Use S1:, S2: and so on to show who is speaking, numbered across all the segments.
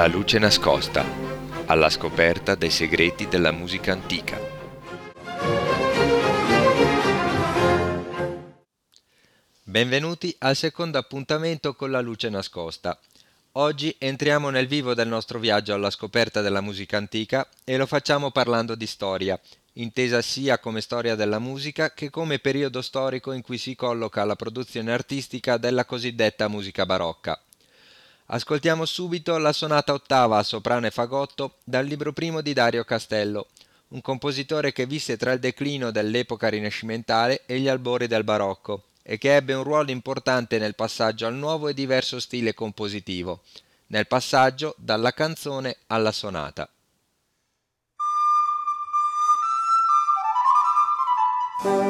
S1: La luce nascosta, alla scoperta dei segreti della musica antica. Benvenuti al secondo appuntamento con la luce nascosta. Oggi entriamo nel vivo del nostro viaggio alla scoperta della musica antica e lo facciamo parlando di storia, intesa sia come storia della musica che come periodo storico in cui si colloca la produzione artistica della cosiddetta musica barocca. Ascoltiamo subito la sonata ottava a soprano e fagotto dal libro primo di Dario Castello, un compositore che visse tra il declino dell'epoca rinascimentale e gli albori del barocco e che ebbe un ruolo importante nel passaggio al nuovo e diverso stile compositivo, nel passaggio dalla canzone alla sonata.
S2: thank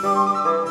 S2: Música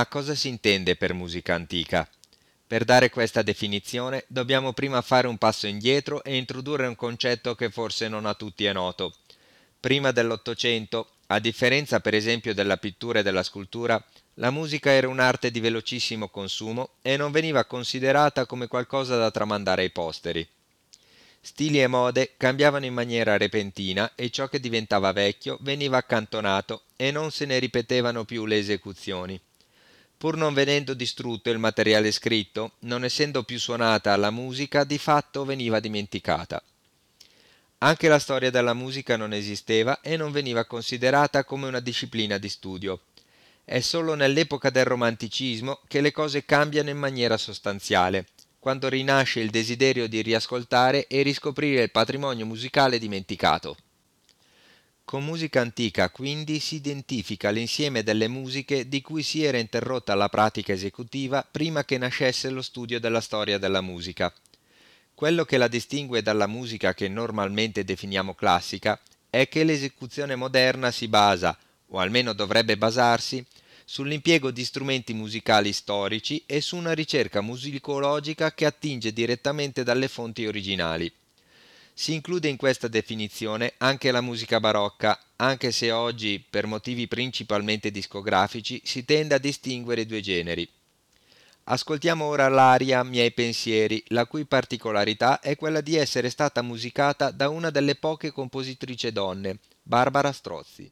S2: Ma cosa si intende per musica antica? Per dare questa definizione dobbiamo prima fare un passo indietro e introdurre un concetto che forse non a tutti è noto. Prima dell'Ottocento, a differenza per esempio della pittura e della scultura, la musica era un'arte di velocissimo consumo e non veniva considerata come qualcosa da tramandare ai posteri. Stili e mode cambiavano in maniera repentina e ciò che diventava vecchio veniva accantonato e non se ne ripetevano più le esecuzioni. Pur non venendo distrutto il materiale scritto, non essendo più suonata la musica, di fatto veniva dimenticata. Anche la storia della musica non esisteva e non veniva considerata come una disciplina di studio. È solo nell'epoca del romanticismo che le cose cambiano in maniera sostanziale, quando rinasce il desiderio di riascoltare e riscoprire il patrimonio musicale dimenticato. Con musica antica quindi si identifica l'insieme delle musiche di cui si era interrotta la pratica esecutiva prima che nascesse lo studio della storia della musica. Quello che la distingue dalla musica che normalmente definiamo classica è che l'esecuzione moderna si basa, o almeno dovrebbe basarsi, sull'impiego di strumenti musicali storici e su una ricerca musicologica che attinge direttamente dalle fonti originali. Si include in questa definizione anche la musica barocca, anche se oggi, per motivi principalmente discografici, si tende a distinguere i due generi. Ascoltiamo ora l'aria Miei pensieri, la cui particolarità è quella di essere stata musicata da una delle poche compositrici donne, Barbara Strozzi.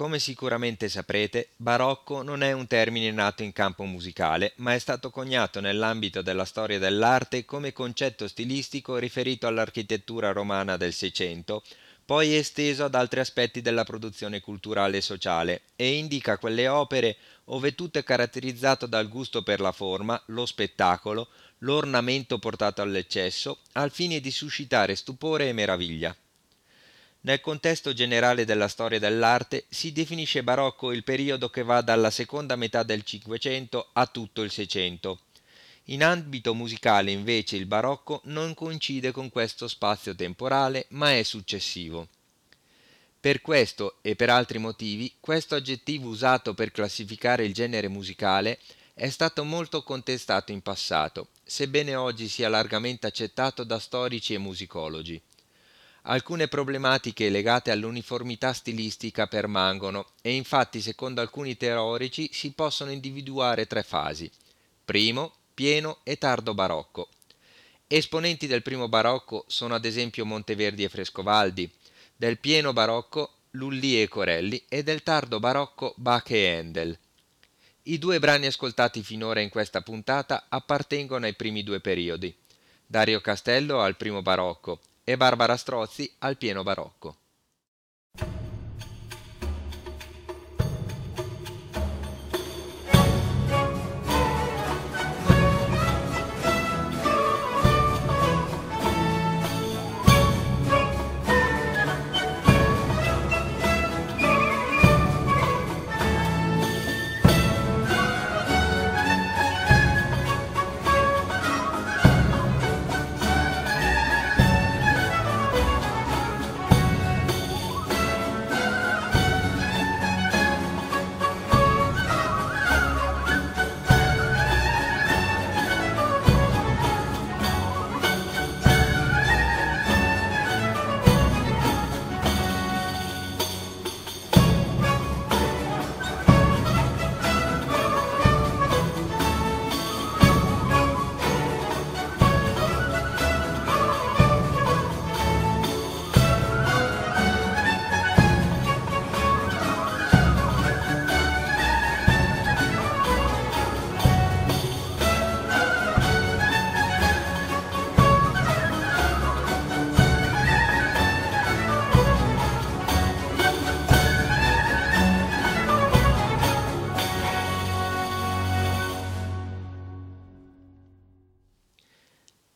S1: Come sicuramente saprete, barocco non è un termine nato in campo musicale, ma è stato coniato nell'ambito della storia dell'arte come concetto stilistico riferito all'architettura romana del Seicento, poi esteso ad altri aspetti della produzione culturale e sociale e indica quelle opere ove tutto è caratterizzato dal gusto per la forma, lo spettacolo, l'ornamento portato all'eccesso, al fine di suscitare stupore e meraviglia. Nel contesto generale della storia dell'arte si definisce barocco il periodo che va dalla seconda metà del Cinquecento a tutto il Seicento. In ambito musicale invece il barocco non coincide con questo spazio temporale ma è successivo. Per questo e per altri motivi questo aggettivo usato per classificare il genere musicale è stato molto contestato in passato, sebbene oggi sia largamente accettato da storici e musicologi. Alcune problematiche legate all'uniformità stilistica permangono e infatti secondo alcuni teorici si possono individuare tre fasi. Primo, pieno e tardo barocco. Esponenti del primo barocco sono ad esempio Monteverdi e Frescovaldi, del pieno barocco Lully e Corelli e del tardo barocco Bach e Handel. I due brani ascoltati finora in questa puntata appartengono ai primi due periodi. Dario Castello al primo barocco e Barbara Strozzi al pieno barocco.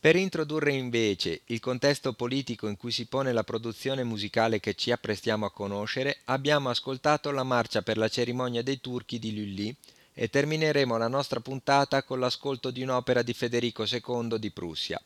S1: Per introdurre invece il contesto politico in cui si pone la produzione musicale che ci apprestiamo a conoscere, abbiamo ascoltato la marcia per la cerimonia dei turchi di Lully e termineremo la nostra puntata con l'ascolto di un'opera di Federico II di Prussia.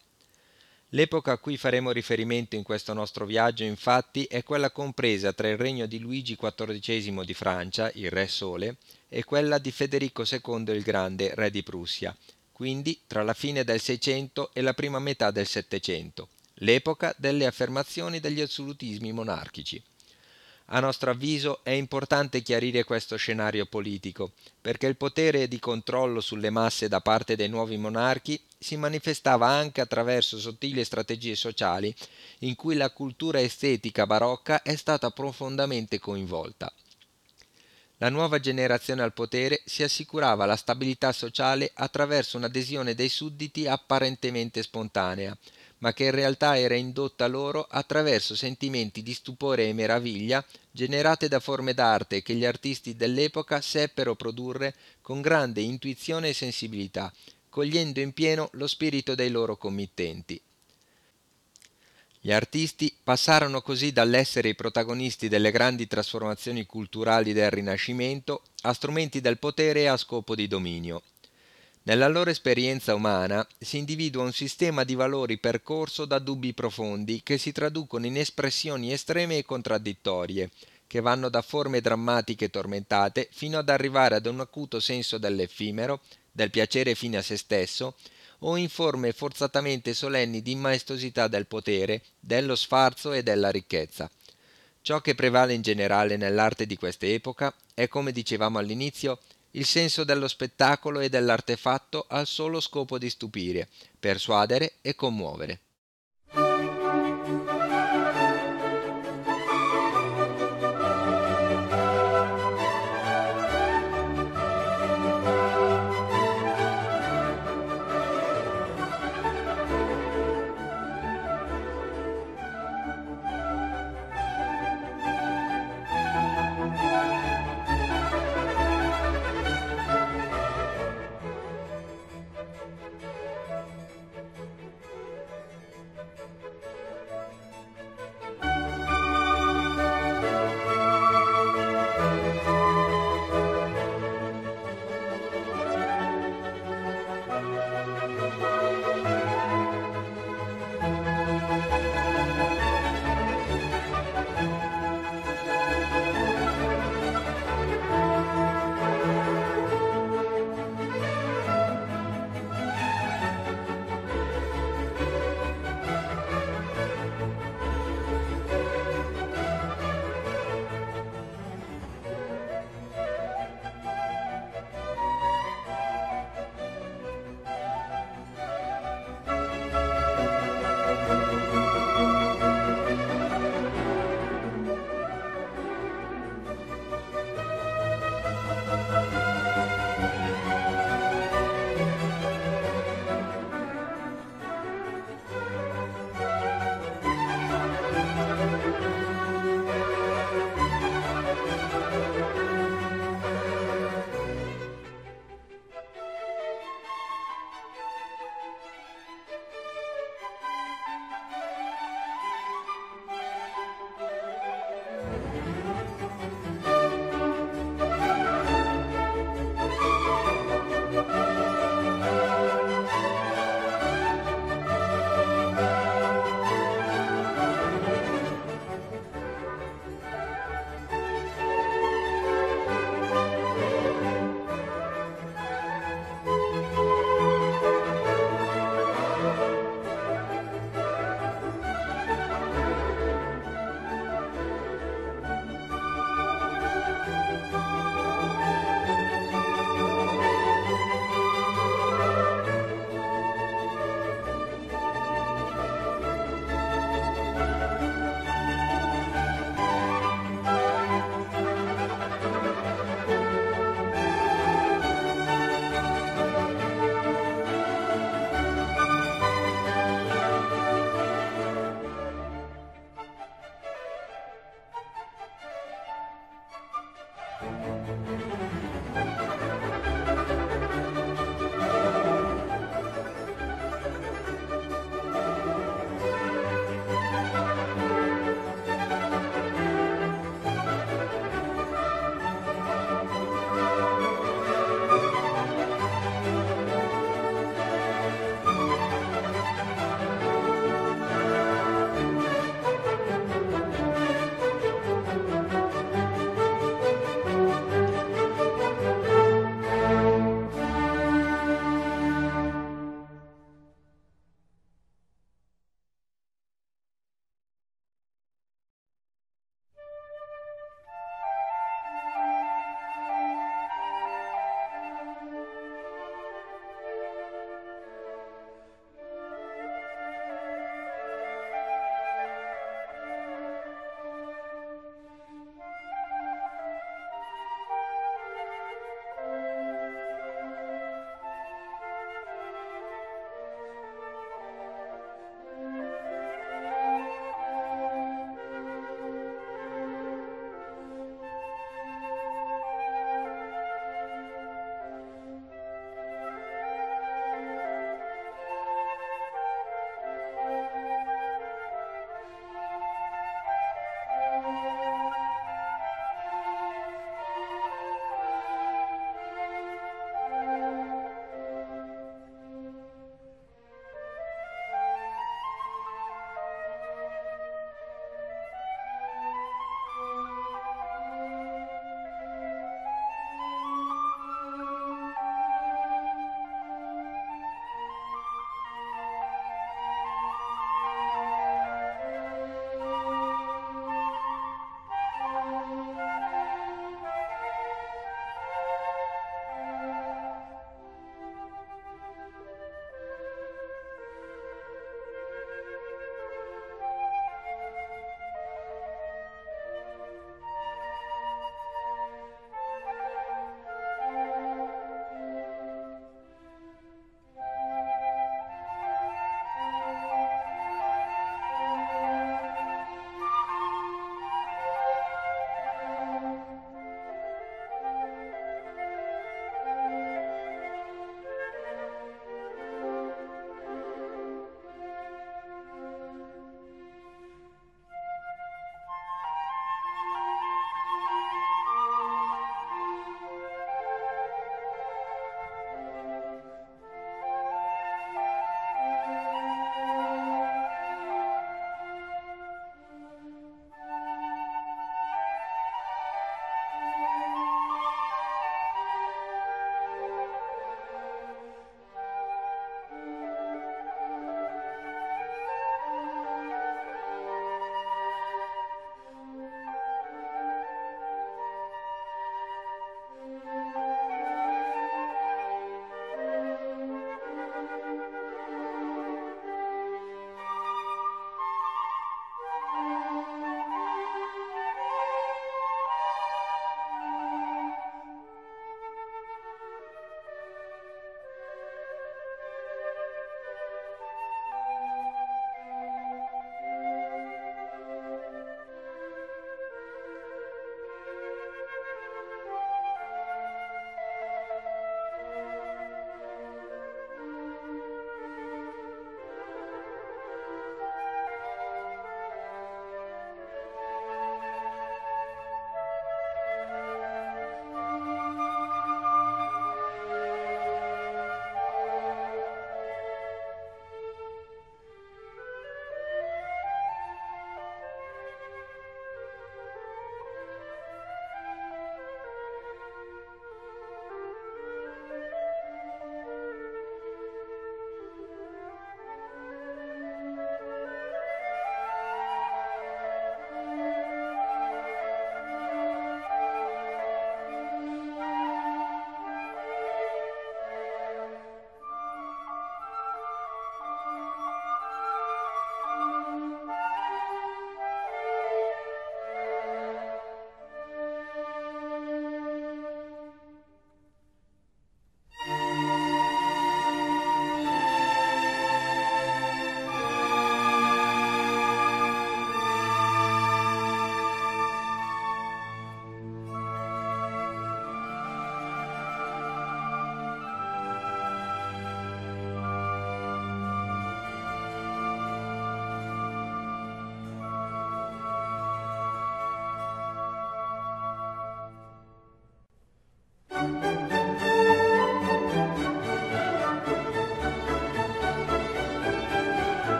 S1: L'epoca a cui faremo riferimento in questo nostro viaggio, infatti, è quella compresa tra il regno di Luigi XIV di Francia, il Re Sole, e quella di Federico II il Grande, re di Prussia, quindi tra la fine del Seicento e la prima metà del Settecento, l'epoca delle affermazioni degli assolutismi monarchici. A nostro avviso è importante chiarire questo scenario politico, perché il potere di controllo sulle masse da parte dei nuovi monarchi si manifestava anche attraverso sottili strategie sociali in cui la cultura estetica barocca è stata profondamente coinvolta. La nuova generazione al potere si assicurava la stabilità sociale attraverso un'adesione dei sudditi apparentemente spontanea, ma che in realtà era indotta loro attraverso sentimenti di stupore e meraviglia generate da forme d'arte che gli artisti dell'epoca seppero produrre con grande intuizione e sensibilità, cogliendo in pieno lo spirito dei loro committenti. Gli artisti passarono così dall'essere i protagonisti delle grandi trasformazioni culturali del Rinascimento a strumenti del potere a scopo di dominio. Nella loro esperienza umana si individua un sistema di valori percorso da dubbi profondi che si traducono in espressioni estreme e contraddittorie, che vanno da forme drammatiche tormentate fino ad arrivare ad un acuto senso dell'effimero, del piacere fine a se stesso, o in forme forzatamente solenni di maestosità del potere, dello sfarzo e della ricchezza. Ciò che prevale in generale nell'arte di quest'epoca è, come dicevamo all'inizio, il senso dello spettacolo e dell'artefatto al solo scopo di stupire, persuadere e commuovere.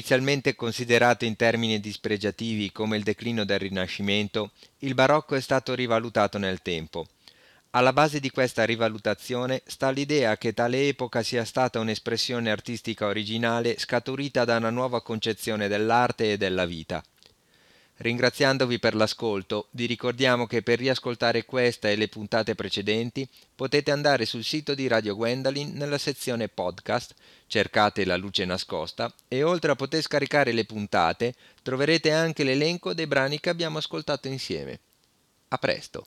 S1: Inizialmente considerato in termini dispregiativi come il declino del Rinascimento, il barocco è stato rivalutato nel tempo. Alla base di questa rivalutazione sta l'idea che tale epoca sia stata un'espressione artistica originale scaturita da una nuova concezione dell'arte e della vita. Ringraziandovi per l'ascolto, vi ricordiamo che per riascoltare questa e le puntate precedenti potete andare sul sito di Radio Gwendolyn nella sezione podcast, cercate la luce nascosta e oltre a poter scaricare le puntate troverete anche l'elenco dei brani che abbiamo ascoltato insieme. A presto!